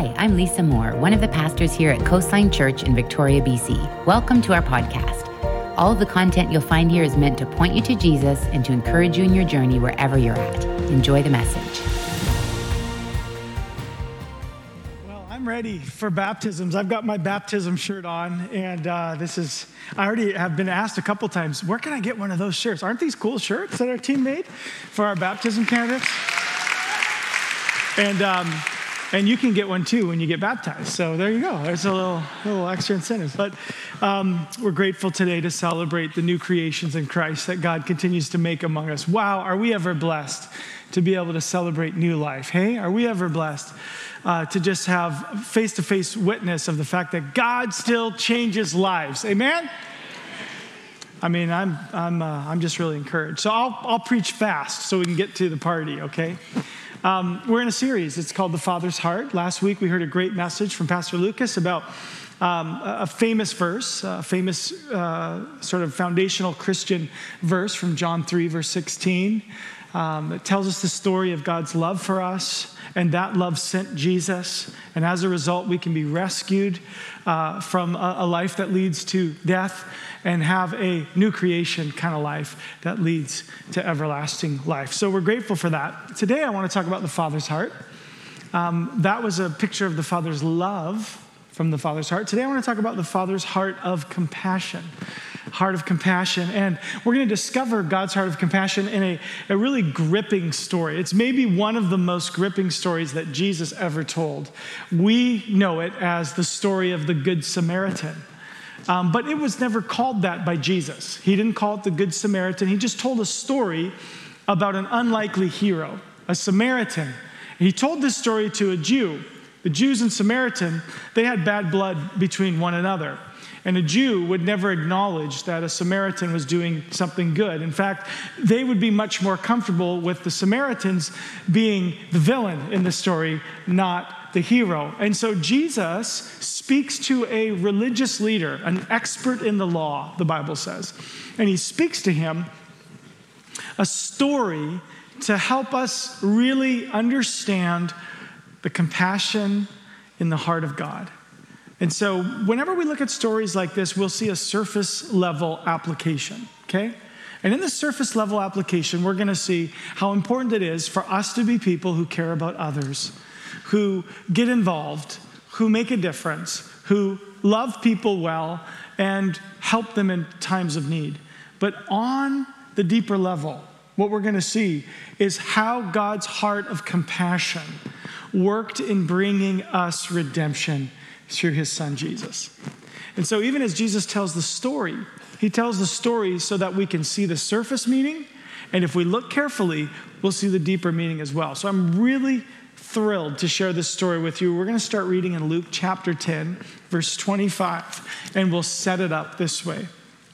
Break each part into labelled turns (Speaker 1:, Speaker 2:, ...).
Speaker 1: Hi, I'm Lisa Moore, one of the pastors here at Coastline Church in Victoria, BC. Welcome to our podcast. All of the content you'll find here is meant to point you to Jesus and to encourage you in your journey wherever you're at. Enjoy the message.
Speaker 2: Well, I'm ready for baptisms. I've got my baptism shirt on, and uh, this is, I already have been asked a couple times, where can I get one of those shirts? Aren't these cool shirts that our team made for our baptism candidates? And, um, and you can get one too when you get baptized. So there you go. There's a little, little extra incentive. But um, we're grateful today to celebrate the new creations in Christ that God continues to make among us. Wow, are we ever blessed to be able to celebrate new life? Hey, are we ever blessed uh, to just have face to face witness of the fact that God still changes lives? Amen? I mean, I'm, I'm, uh, I'm just really encouraged. So I'll, I'll preach fast so we can get to the party, okay? Um, we're in a series. It's called The Father's Heart. Last week we heard a great message from Pastor Lukas about um, a famous verse, a famous uh, sort of foundational Christian verse from John 3, verse 16. Um, it tells us the story of God's love for us, and that love sent Jesus. And as a result, we can be rescued uh, from a, a life that leads to death and have a new creation kind of life that leads to everlasting life. So we're grateful for that. Today, I want to talk about the Father's heart. Um, that was a picture of the Father's love from the Father's heart. Today, I want to talk about the Father's heart of compassion. Heart of compassion. And we're going to discover God's heart of compassion in a, a really gripping story. It's maybe one of the most gripping stories that Jesus ever told. We know it as the story of the Good Samaritan. Um, but it was never called that by Jesus. He didn't call it the Good Samaritan. He just told a story about an unlikely hero, a Samaritan. And he told this story to a Jew. The Jews and Samaritan, they had bad blood between one another. And a Jew would never acknowledge that a Samaritan was doing something good. In fact, they would be much more comfortable with the Samaritans being the villain in the story, not the hero. And so Jesus speaks to a religious leader, an expert in the law, the Bible says. And he speaks to him a story to help us really understand the compassion in the heart of God. And so, whenever we look at stories like this, we'll see a surface level application, okay? And in the surface level application, we're to see how important it is for us to be people who care about others who get involved, who make a difference, who love people well, and help them in times of need. But on the deeper level, what we're to see is how God's heart of compassion worked in bringing us redemption through his son Jesus. And so, even as Jesus tells the story, he tells the story so that we can see the surface meaning. And if we look carefully, we'll see the deeper meaning as well. So, I'm really thrilled to share this story with you. We're going to start reading in Luke chapter 10, verse 25, and we'll set it up this way.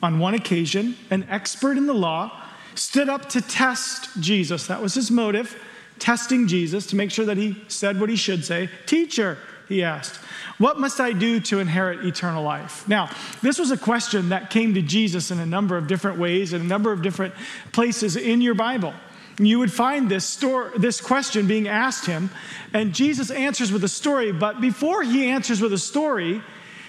Speaker 2: On one occasion, an expert in the law stood up to test Jesus. That was his motive, testing Jesus to make sure that he said what he should say. Teacher, he asked, what must I do to inherit eternal life? Now, this was a question that came to Jesus in a number of different ways, in a number of different places in your Bible you would find this, story, this question being asked him, and Jesus answers with a story. But before he answers with a story,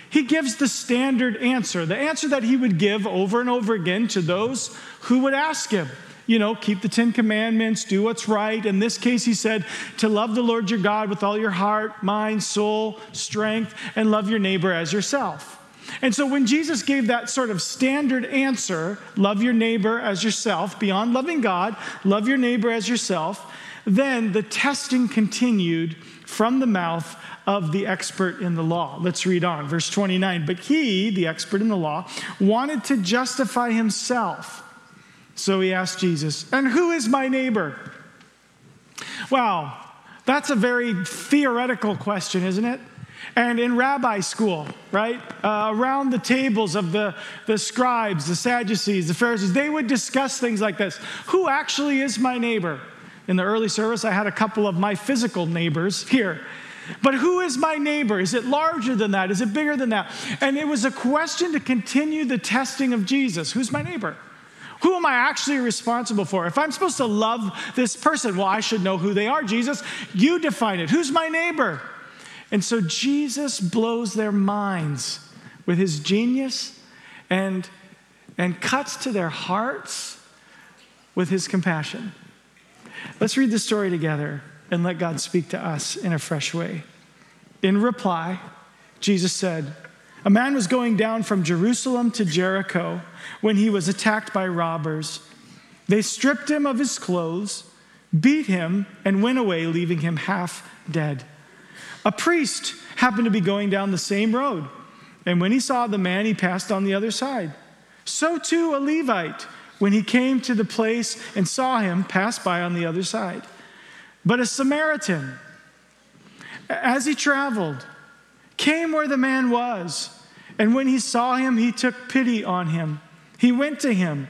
Speaker 2: he gives the standard answer, the answer that he would give over and over again to those who would ask him. You know, keep the Ten Commandments, do what's right. In this case, he said to love the Lord your God with all your heart, mind, soul, strength, and love your neighbor as yourself. And so when Jesus gave that sort of standard answer, love your neighbor as yourself, beyond loving God, love your neighbor as yourself, then the testing continued from the mouth of the expert in the law. Let's read on, verse 29. But he, the expert in the law, wanted to justify himself. So he asked Jesus, And who is my neighbor? Wow, that's a very theoretical question, isn't it? And in rabbi school, right, uh, around the tables of the, the scribes, the Sadducees, the Pharisees, they would discuss things like this Who actually is my neighbor? In the early service, I had a couple of my physical neighbors here. But who is my neighbor? Is it larger than that? Is it bigger than that? And it was a question to continue the testing of Jesus. Who's my neighbor? Who am I actually responsible for? If I'm supposed to love this person, well, I should know who they are. Jesus, you define it. Who's my neighbor? And so Jesus blows their minds with his genius and, and cuts to their hearts with his compassion. Let's read the story together and let God speak to us in a fresh way. In reply, Jesus said, A man was going down from Jerusalem to Jericho when he was attacked by robbers. They stripped him of his clothes, beat him, and went away, leaving him half dead. A priest happened to be going down the same road, and when he saw the man, he passed on the other side. So too a Levite, when he came to the place and saw him, passed by on the other side. But a Samaritan, as he traveled, came where the man was, and when he saw him, he took pity on him. He went to him,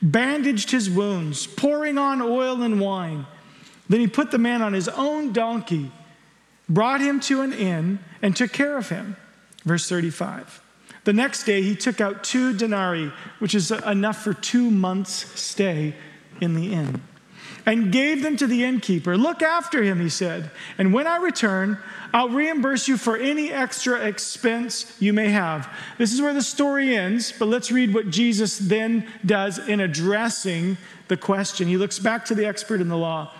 Speaker 2: bandaged his wounds, pouring on oil and wine. Then he put the man on his own donkey brought him to an inn, and took care of him. Verse 35. The next day he took out two denarii, which is enough for two months' stay in the inn, and gave them to the innkeeper. Look after him, he said, and when I return, I'll reimburse you for any extra expense you may have. This is where the story ends, but let's read what Jesus then does in addressing the question. He looks back to the expert in the law.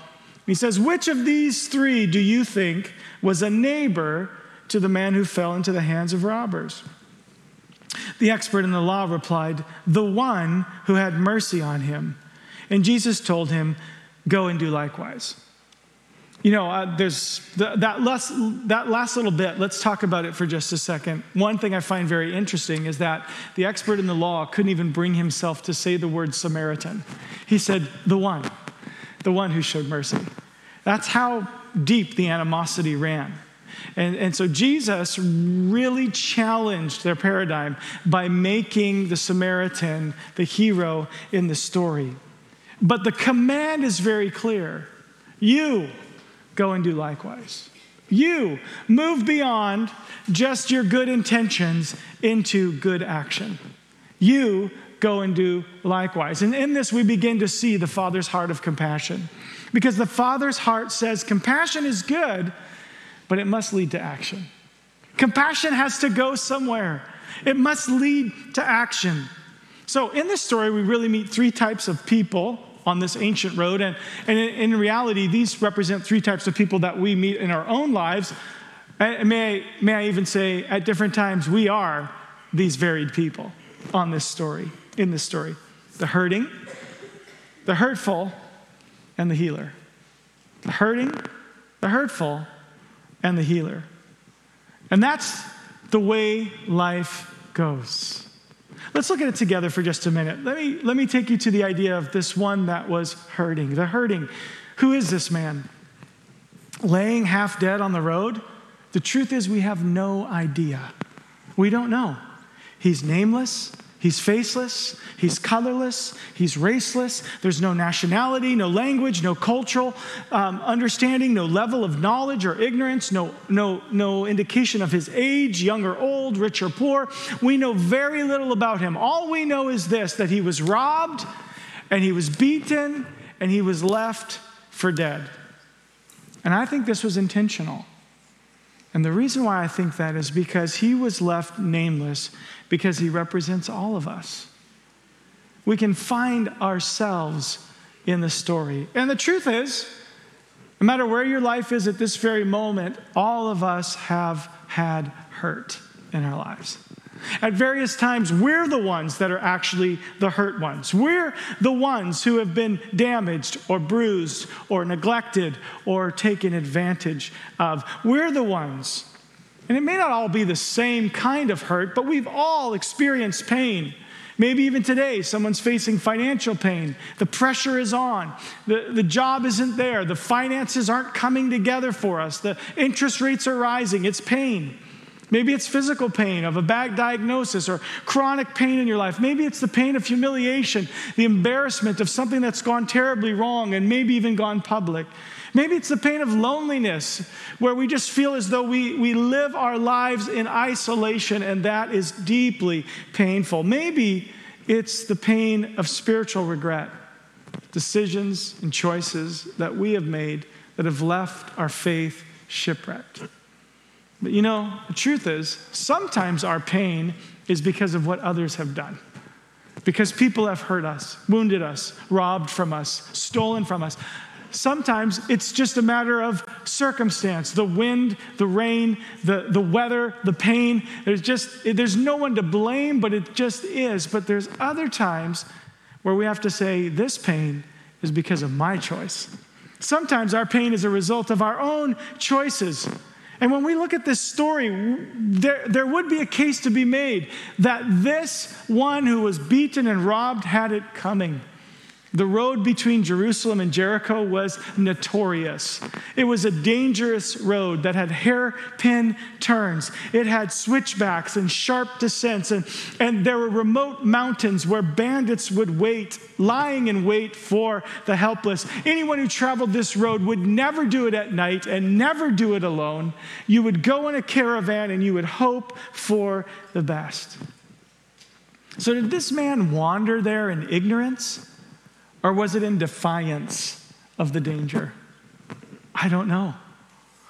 Speaker 2: He says, Which of these three do you think was a neighbor to the man who fell into the hands of robbers? The expert in the law replied, The one who had mercy on him. And Jesus told him, Go and do likewise. You know, uh, there's the, that, last, that last little bit, let's talk about it for just a second. One thing I find very interesting is that the expert in the law couldn't even bring himself to say the word Samaritan. He said, The one the one who showed mercy. That's how deep the animosity ran. And, and so Jesus really challenged their paradigm by making the Samaritan the hero in the story. But the command is very clear you go and do likewise. You move beyond just your good intentions into good action. You go and do likewise. And in this, we begin to see the Father's heart of compassion. Because the Father's heart says compassion is good, but it must lead to action. Compassion has to go somewhere, it must lead to action. So, in this story, we really meet three types of people on this ancient road. And, and in, in reality, these represent three types of people that we meet in our own lives. And may I, may I even say, at different times, we are these varied people on this story in this story the hurting, the hurtful, and the healer. The hurting, the hurtful, and the healer. And that's the way life goes. Let's look at it together for just a minute. Let me, let me take you to the idea of this one that was hurting. The hurting. Who is this man? Laying half dead on the road? The truth is, we have no idea. We don't know. He's nameless, He's faceless, he's colorless, he's raceless. There's no nationality, no language, no cultural um, understanding, no level of knowledge or ignorance, no, no, no indication of his age, young or old, rich or poor. We know very little about him. All we know is this that he was robbed and he was beaten and he was left for dead. And I think this was intentional. And the reason why I think that is because he was left nameless because he represents all of us. We can find ourselves in the story. And the truth is, no matter where your life is at this very moment, all of us have had hurt in our lives. At various times, we're the ones that are actually the hurt ones. We're the ones who have been damaged or bruised or neglected or taken advantage of. We're the ones. And it may not all be the same kind of hurt, but we've all experienced pain. Maybe even today, someone's facing financial pain. The pressure is on. The, the job isn't there. The finances aren't coming together for us. The interest rates are rising. It's pain. Maybe it's physical pain of a bad diagnosis or chronic pain in your life. Maybe it's the pain of humiliation, the embarrassment of something that's gone terribly wrong and maybe even gone public. Maybe it's the pain of loneliness, where we just feel as though we, we live our lives in isolation, and that is deeply painful. Maybe it's the pain of spiritual regret, decisions and choices that we have made that have left our faith shipwrecked. But you know, the truth is, sometimes our pain is because of what others have done. Because people have hurt us, wounded us, robbed from us, stolen from us. Sometimes it's just a matter of circumstance the wind, the rain, the, the weather, the pain. There's just, there's no one to blame, but it just is. But there's other times where we have to say, this pain is because of my choice. Sometimes our pain is a result of our own choices. And when we look at this story, there, there would be a case to be made that this one who was beaten and robbed had it coming. The road between Jerusalem and Jericho was notorious. It was a dangerous road that had hairpin turns. It had switchbacks and sharp descents, and, and there were remote mountains where bandits would wait, lying in wait for the helpless. Anyone who traveled this road would never do it at night and never do it alone. You would go in a caravan and you would hope for the best. So, did this man wander there in ignorance? Or was it in defiance of the danger? I don't know.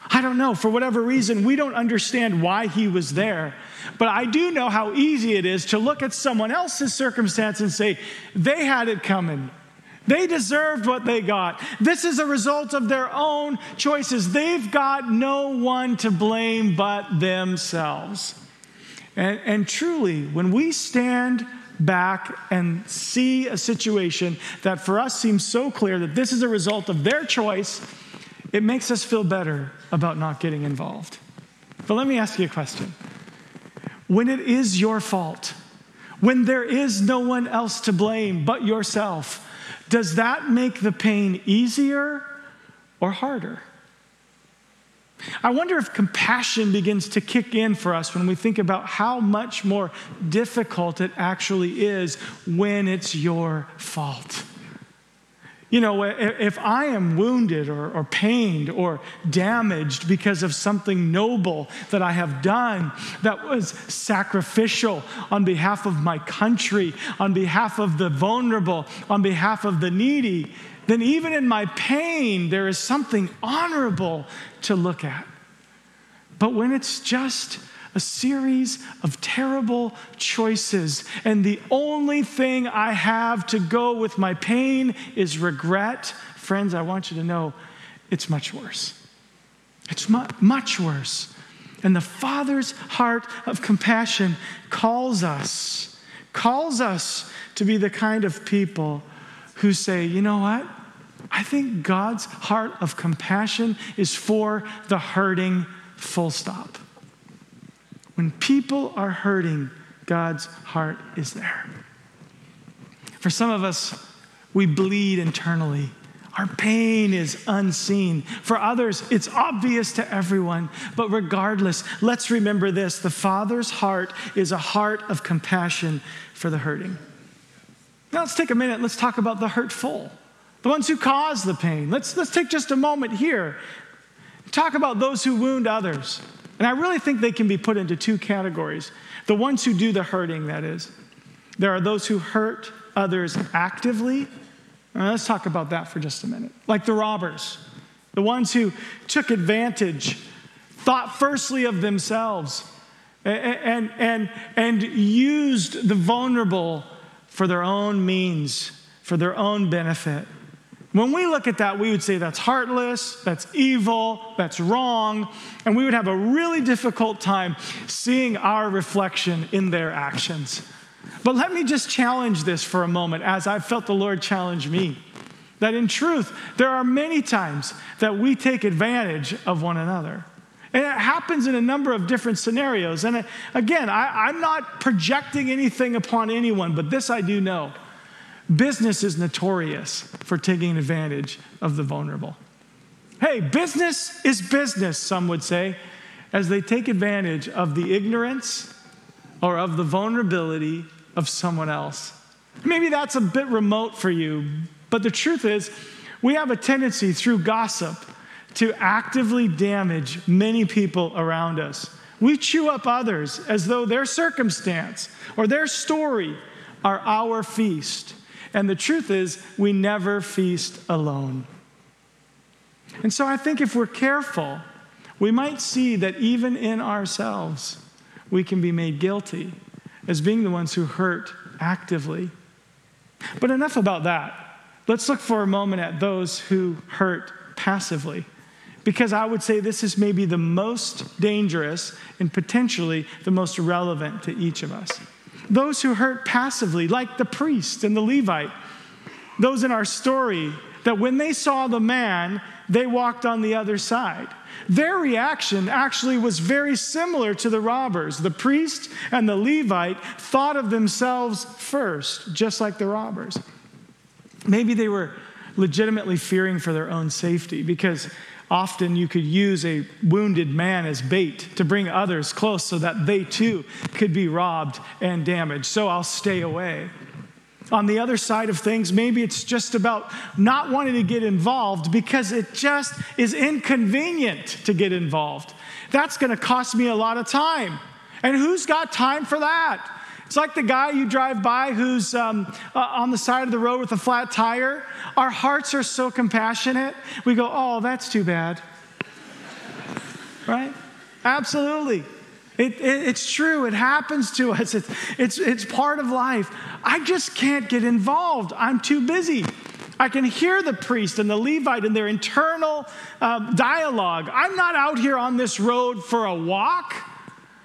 Speaker 2: I don't know. For whatever reason, we don't understand why he was there. But I do know how easy it is to look at someone else's circumstance and say, they had it coming. They deserved what they got. This is a result of their own choices. They've got no one to blame but themselves. And, and truly, when we stand back and see a situation that for us seems so clear that this is a result of their choice, it makes us feel better about not getting involved. But let me ask you a question. When it is your fault, when there is no one else to blame but yourself, does that make the pain easier or harder? I wonder if compassion begins to kick in for us when we think about how much more difficult it actually is when it's your fault. You know, if I am wounded or, or, pained or damaged because of something noble that I have done that was sacrificial on behalf of my country, on behalf of the vulnerable, on behalf of the needy, then even in my pain, there is something honorable to look at. But when it's just a series of terrible choices, and the only thing I have to go with my pain is regret, friends, I want you to know it's much worse. It's mu- much worse. And the Father's heart of compassion calls us, calls us to be the kind of people who say, you know what? I think God's heart of compassion is for the hurting, full stop. When people are hurting, God's heart is there. For some of us, we bleed internally. Our pain is unseen. For others, it's obvious to everyone. But regardless, let's remember this the Father's heart is a heart of compassion for the hurting. Now, let's take a minute. Let's talk about the hurtful the ones who cause the pain. Let's, let's take just a moment here. Talk about those who wound others. And I really think they can be put into two categories the ones who do the hurting, that is. There are those who hurt others actively. Now, let's talk about that for just a minute. Like the robbers, the ones who took advantage, thought firstly of themselves, and, and, and used the vulnerable for their own means, for their own benefit. When we look at that, we would say that's heartless, that's evil, that's wrong, and we would have a really difficult time seeing our reflection in their actions. But let me just challenge this for a moment as I've felt the Lord challenge me. That in truth, there are many times that we take advantage of one another. And it happens in a number of different scenarios. And uh, again, I, am not projecting anything upon anyone, but this I do know Business is notorious for taking advantage of the vulnerable. Hey, business is business, some would say, as they take advantage of the ignorance or of the vulnerability of someone else. Maybe that's a bit remote for you, but the truth is, we have a tendency through gossip to actively damage many people around us. We chew up others as though their circumstance or their story are our feast. And the truth is, we never feast alone. And so I think if we're careful, we might see that even in ourselves, we can be made guilty as being the ones who hurt actively. But enough about that. Let's look for a moment at those who hurt passively. Because I would say this is maybe the most dangerous and potentially the most relevant to each of us. Those who hurt passively, like the priest and the Levite, those in our story, that when they saw the man, they walked on the other side. Their reaction actually was very similar to the robbers. The priest and the Levite thought of themselves first, just like the robbers. Maybe they were legitimately fearing for their own safety because often you could use a wounded man as bait to bring others close so that they too could be robbed and damaged. So I'll stay away. On the other side of things, maybe it's just about not wanting to get involved because it just is inconvenient to get involved. That's going to cost me a lot of time. And who's got time for that? It's like the guy you drive by who's um, uh, on the side of the road with a flat tire. Our hearts are so compassionate. We go, oh, that's too bad. right? Absolutely. It, it, it's true. It happens to us. It's, it's, it's part of life. I just can't get involved. I'm too busy. I can hear the priest and the Levite in their internal uh, dialogue. I'm not out here on this road for a walk.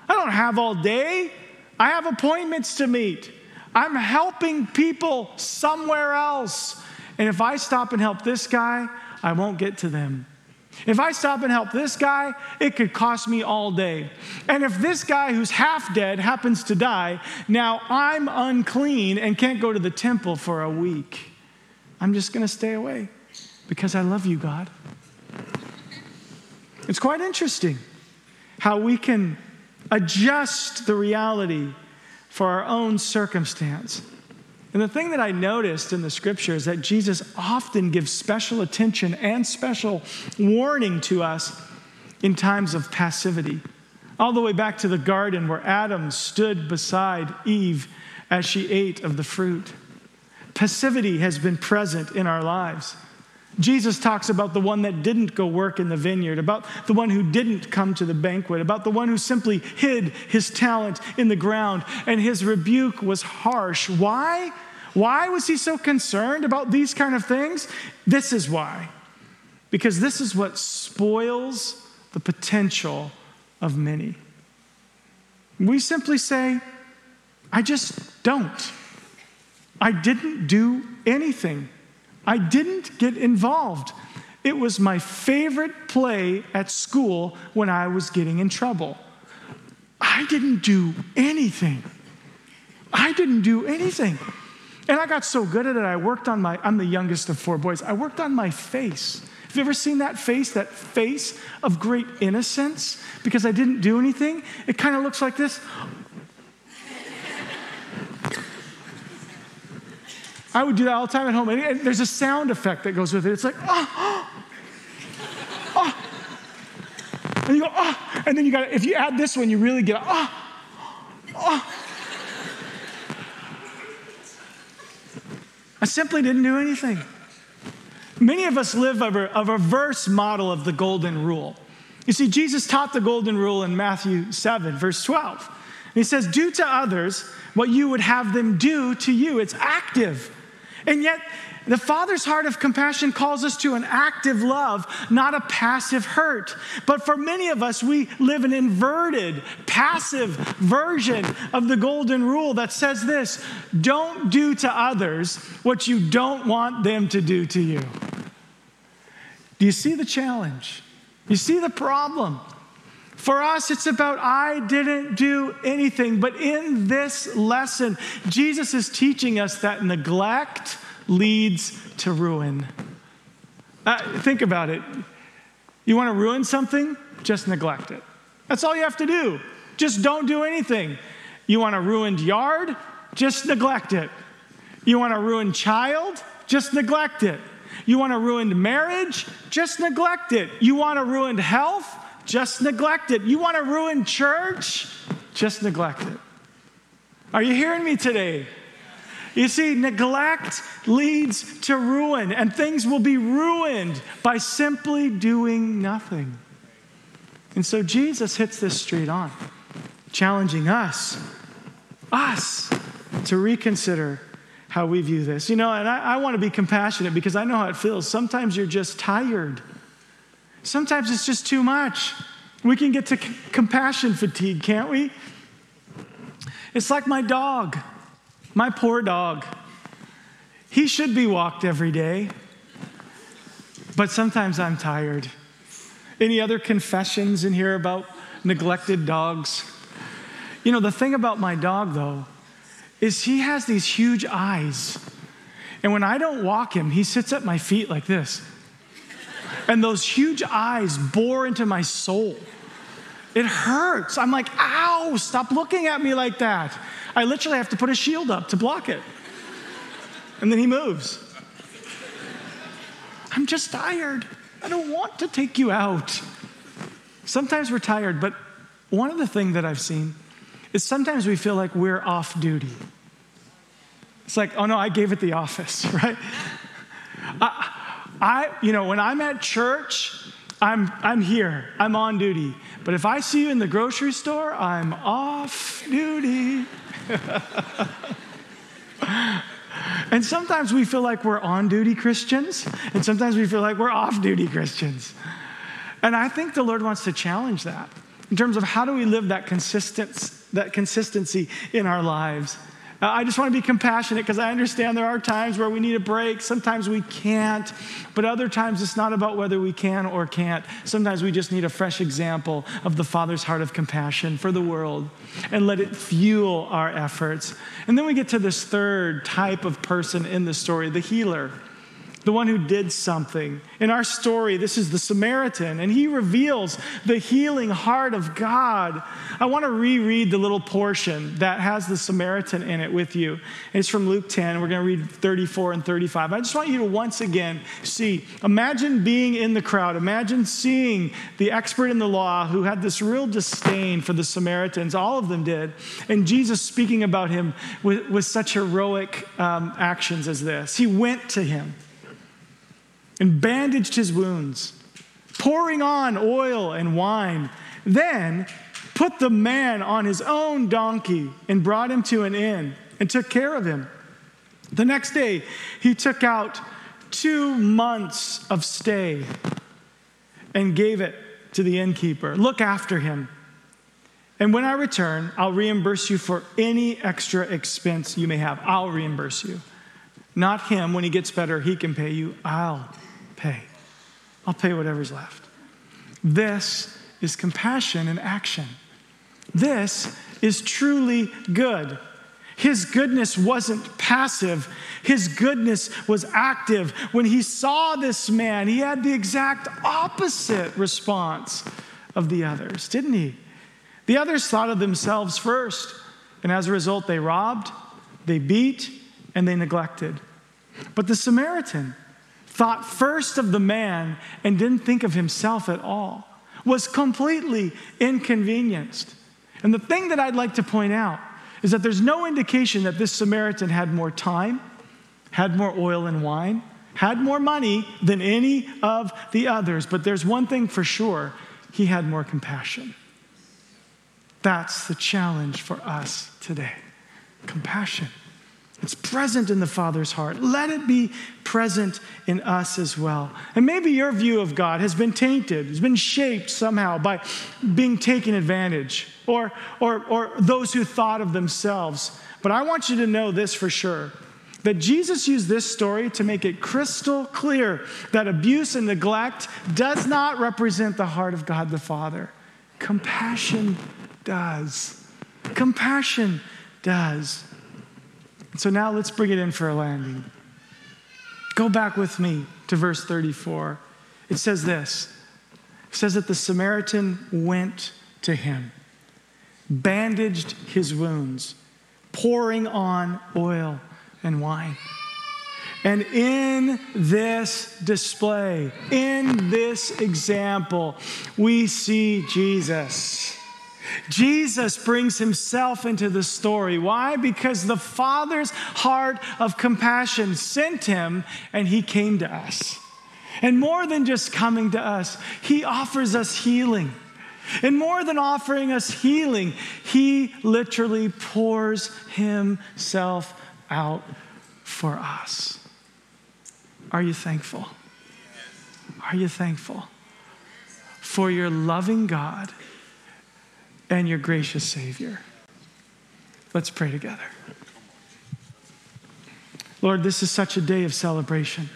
Speaker 2: I don't have all day. I have appointments to meet. I'm helping people somewhere else. And if I stop and help this guy, I won't get to them. If I stop and help this guy, it could cost me all day. And if this guy who's half dead happens to die, now I'm unclean and can't go to the temple for a week. I'm just going to stay away because I love you, God. It's quite interesting how we can adjust the reality for our own circumstance. And the thing that I noticed in the scripture is that Jesus often gives special attention and special warning to us in times of passivity. All the way back to the garden where Adam stood beside Eve as she ate of the fruit. Passivity has been present in our lives. Jesus talks about the one that didn't go work in the vineyard, about the one who didn't come to the banquet, about the one who simply hid his talent in the ground, and his rebuke was harsh. Why? Why was he so concerned about these kind of things? This is why. Because this is what spoils the potential of many. We simply say, I just don't. I didn't do anything. I didn't get involved. It was my favorite play at school when I was getting in trouble. I didn't do anything. I didn't do anything. And I got so good at it, I worked on my, I'm the youngest of four boys, I worked on my face. Have you ever seen that face, that face of great innocence? Because I didn't do anything? It kind of looks like this. I would do that all the time at home. And there's a sound effect that goes with it. It's like, oh, oh, oh. And you go, oh. And then you got, if you add this one, you really get, oh, oh. I simply didn't do anything. Many of us live of a, of a reverse model of the golden rule. You see, Jesus taught the golden rule in Matthew 7, verse 12. And he says, Do to others what you would have them do to you. It's active. And yet, the Father's heart of compassion calls us to an active love, not a passive hurt. But for many of us, we live an inverted, passive version of the golden rule that says this don't do to others what you don't want them to do to you. Do you see the challenge? You see the problem? For us, it's about I didn't do anything. But in this lesson, Jesus is teaching us that neglect leads to ruin. Uh, think about it. You want to ruin something? Just neglect it. That's all you have to do. Just don't do anything. You want a ruined yard? Just neglect it. You want a ruined child? Just neglect it. You want a ruined marriage? Just neglect it. You want a ruined health? Just neglect it. You want to ruin church? Just neglect it. Are you hearing me today? You see, neglect leads to ruin, and things will be ruined by simply doing nothing. And so Jesus hits this straight on, challenging us, us, to reconsider how we view this. You know, and I, I want to be compassionate because I know how it feels. Sometimes you're just tired, sometimes it's just too much. We can get to c- compassion fatigue, can't we? It's like my dog, my poor dog. He should be walked every day, but sometimes I'm tired. Any other confessions in here about neglected dogs? You know, the thing about my dog, though, is he has these huge eyes. And when I don't walk him, he sits at my feet like this. And those huge eyes bore into my soul. It hurts. I'm like, ow, stop looking at me like that. I literally have to put a shield up to block it. And then he moves. I'm just tired. I don't want to take you out. Sometimes we're tired, but one of the things that I've seen is sometimes we feel like we're off duty. It's like, oh no, I gave it the office, right? I, I, you know, when I'm at church, I'm, I'm here, I'm on duty. But if I see you in the grocery store, I'm off duty. and sometimes we feel like we're on duty Christians, and sometimes we feel like we're off duty Christians. And I think the Lord wants to challenge that in terms of how do we live that, consistent, that consistency in our lives. Uh, I just want to be compassionate because I understand there are times where we need a break. Sometimes we can't, but other times it's not about whether we can or can't. Sometimes we just need a fresh example of the Father's heart of compassion for the world and let it fuel our efforts. And then we get to this third type of person in the story the healer the one who did something. In our story, this is the Samaritan, and he reveals the healing heart of God. I want to reread the little portion that has the Samaritan in it with you. It's from Luke 10. We're going to read 34 and 35. I just want you to once again see imagine being in the crowd, imagine seeing the expert in the law who had this real disdain for the Samaritans. All of them did. And Jesus speaking about him with, with such heroic um, actions as this. He went to him and bandaged his wounds, pouring on oil and wine. Then put the man on his own donkey and brought him to an inn and took care of him. The next day, he took out two months of stay and gave it to the innkeeper. Look after him. And when I return, I'll reimburse you for any extra expense you may have. I'll reimburse you. Not him. When he gets better, he can pay you. I'll pay. I'll pay whatever's left. This is compassion in action. This is truly good. His goodness wasn't passive, his goodness was active. When he saw this man, he had the exact opposite response of the others, didn't he? The others thought of themselves first, and as a result, they robbed, they beat, and they neglected. But the Samaritan, thought first of the man and didn't think of himself at all, was completely inconvenienced. And the thing that I'd like to point out is that there's no indication that this Samaritan had more time, had more oil and wine, had more money than any of the others. But there's one thing for sure he had more compassion. That's the challenge for us today compassion. It's present in the Father's heart. Let it be present in us as well. And maybe your view of God has been tainted, has been shaped somehow by being taken advantage or, or, or those who thought of themselves. But I want you to know this for sure that Jesus used this story to make it crystal clear that abuse and neglect does not represent the heart of God the Father. Compassion does. Compassion does. So now let's bring it in for a landing. Go back with me to verse 34. It says this it says that the Samaritan went to him, bandaged his wounds, pouring on oil and wine. And in this display, in this example, we see Jesus. Jesus brings himself into the story. Why? Because the Father's heart of compassion sent him and he came to us. And more than just coming to us, he offers us healing. And more than offering us healing, he literally pours himself out for us. Are you thankful? Are you thankful for your loving God and your gracious Savior? Let's pray together. Lord, this is such a day of celebration.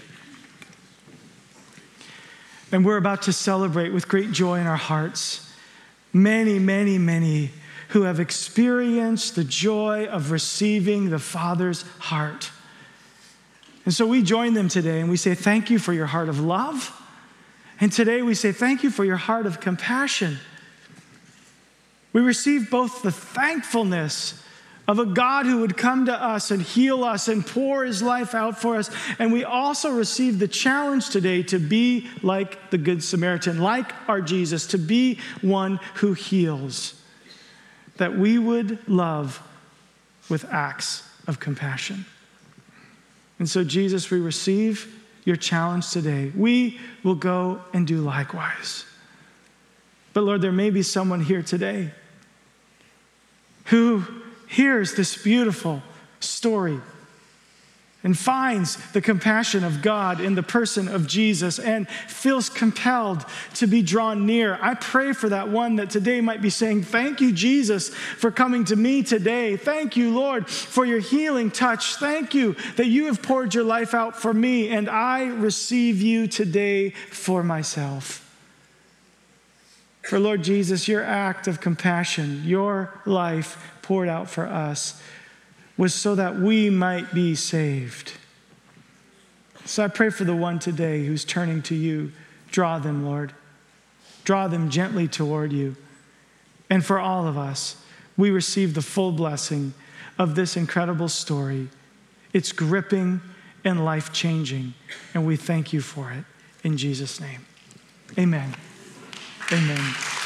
Speaker 2: And we're about to celebrate with great joy in our hearts many, many, many who have experienced the joy of receiving the Father's heart. And so we join them today and we say, Thank you for your heart of love. And today we say, Thank you for your heart of compassion. We receive both the thankfulness of a God who would come to us and heal us and pour his life out for us. And we also receive the challenge today to be like the Good Samaritan, like our Jesus, to be one who heals, that we would love with acts of compassion. And so, Jesus, we receive your challenge today. We will go and do likewise. But Lord, there may be someone here today who hears this beautiful story and finds the compassion of God in the person of Jesus and feels compelled to be drawn near. I pray for that one that today might be saying, Thank you, Jesus, for coming to me today. Thank you, Lord, for your healing touch. Thank you that you have poured your life out for me, and I receive you today for myself. For Lord Jesus, your act of compassion, your life poured out for us was so that we might be saved. So I pray for the one today who's turning to you. Draw them, Lord. Draw them gently toward you. And for all of us, we receive the full blessing of this incredible story. It's gripping and life changing, and we thank you for it. In Jesus' name, amen. Amen.